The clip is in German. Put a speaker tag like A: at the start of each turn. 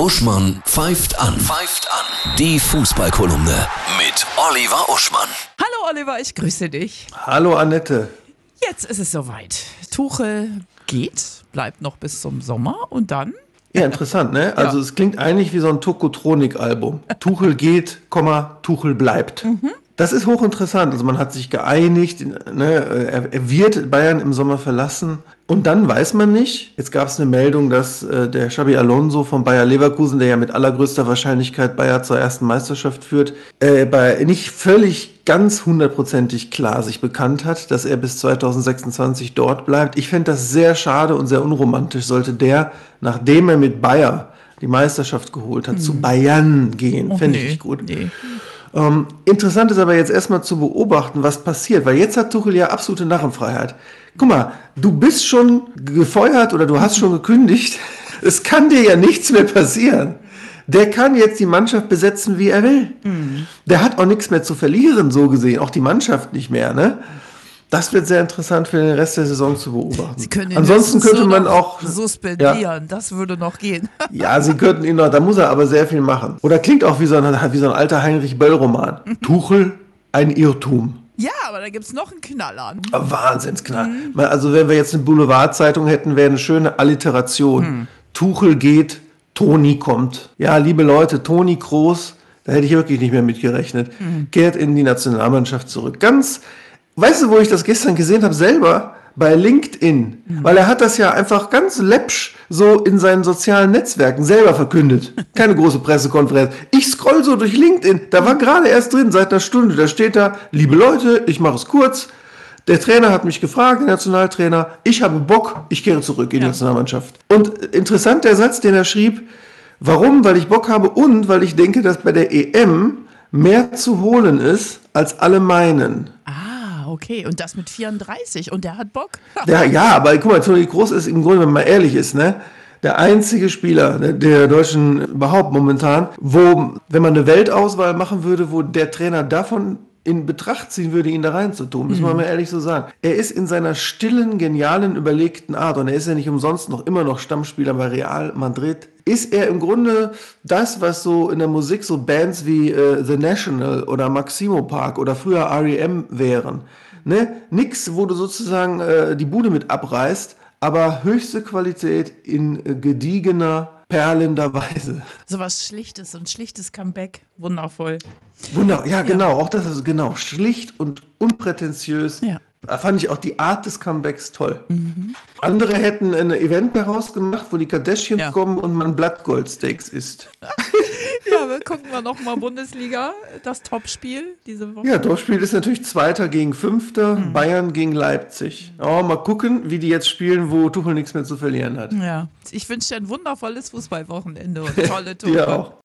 A: Uschmann pfeift an. Pfeift an. Die Fußballkolumne mit Oliver Uschmann.
B: Hallo Oliver, ich grüße dich.
C: Hallo Annette.
B: Jetzt ist es soweit. Tuchel geht, bleibt noch bis zum Sommer und dann
C: Ja, interessant, ne? Also es klingt eigentlich wie so ein Tokotronik-Album. Tuchel geht, Komma, Tuchel bleibt. Das ist hochinteressant. Also man hat sich geeinigt, ne? er, er wird Bayern im Sommer verlassen. Und dann weiß man nicht, jetzt gab es eine Meldung, dass äh, der Xabi Alonso von Bayer Leverkusen, der ja mit allergrößter Wahrscheinlichkeit Bayer zur ersten Meisterschaft führt, äh, bei nicht völlig ganz hundertprozentig klar sich bekannt hat, dass er bis 2026 dort bleibt. Ich fände das sehr schade und sehr unromantisch, sollte der, nachdem er mit Bayer die Meisterschaft geholt hat, zu Bayern gehen. Fände ich
B: nee,
C: nicht gut.
B: nee.
C: Ähm, interessant ist aber jetzt erstmal zu beobachten, was passiert, weil jetzt hat Tuchel ja absolute Narrenfreiheit. Guck mal, du bist schon gefeuert oder du hast schon gekündigt. Es kann dir ja nichts mehr passieren. Der kann jetzt die Mannschaft besetzen, wie er will. Der hat auch nichts mehr zu verlieren, so gesehen. Auch die Mannschaft nicht mehr, ne? Das wird sehr interessant für den Rest der Saison zu beobachten.
B: Sie können ihn
C: Ansonsten könnte
B: nur
C: man auch
B: suspendieren. Das würde noch gehen.
C: ja, sie könnten ihn noch, da muss er aber sehr viel machen. Oder klingt auch wie so ein, wie so ein alter Heinrich Böll-Roman. Tuchel, ein Irrtum.
B: Ja, aber da gibt es noch einen Knaller.
C: Wahnsinnsknall. Mal, Also wenn wir jetzt eine Boulevardzeitung hätten, wäre eine schöne Alliteration. Tuchel geht, Toni kommt. Ja, liebe Leute, Toni Kroos, da hätte ich wirklich nicht mehr mitgerechnet, kehrt in die Nationalmannschaft zurück. Ganz, weißt du, wo ich das gestern gesehen habe, selber? Bei LinkedIn. Weil er hat das ja einfach ganz läppsch so in seinen sozialen Netzwerken selber verkündet. Keine große Pressekonferenz. Ich scroll so durch LinkedIn, da war gerade erst drin, seit einer Stunde, da steht da, liebe Leute, ich mache es kurz. Der Trainer hat mich gefragt, der Nationaltrainer, ich habe Bock, ich kehre zurück in die
B: Ja.
C: Nationalmannschaft. Und interessant der Satz, den er schrieb, warum? Weil ich Bock habe und weil ich denke, dass bei der EM mehr zu holen ist, als alle meinen.
B: Ah, okay. Und das mit 34. Und der hat Bock.
C: Ja, ja, aber guck mal, Toni Groß ist im Grunde, wenn man ehrlich ist, ne, der einzige Spieler ne, der Deutschen überhaupt momentan, wo, wenn man eine Weltauswahl machen würde, wo der Trainer davon in Betracht ziehen würde, ihn da reinzutun, muss man mal ehrlich so sagen. Er ist in seiner stillen, genialen, überlegten Art, und er ist ja nicht umsonst noch immer noch Stammspieler bei Real Madrid, ist er im Grunde das, was so in der Musik so Bands wie äh, The National oder Maximo Park oder früher R.E.M. wären. Ne? Nix, wo du sozusagen äh, die Bude mit abreißt, aber höchste Qualität in äh, gediegener, perlender Weise.
B: Sowas Schlichtes, und schlichtes Comeback. Wundervoll.
C: Wunderbar, ja, genau, auch das ist genau schlicht und unprätentiös.
B: Ja.
C: Da fand ich auch die Art des Comebacks toll. Andere hätten ein Event daraus gemacht, wo die Kardashians
B: Ja.
C: kommen und man Blattgoldsteaks isst.
B: Ja, wir gucken wir nochmal Bundesliga, das Topspiel diese Woche.
C: Ja, Dorfspiel ist natürlich Zweiter gegen Fünfter, Bayern gegen Leipzig. Oh, mal gucken, wie die jetzt spielen, wo Tuchel nichts mehr zu verlieren hat.
B: Ja, ich wünsche dir ein wundervolles Fußballwochenende und tolle
C: Dir
B: Tore.
C: auch.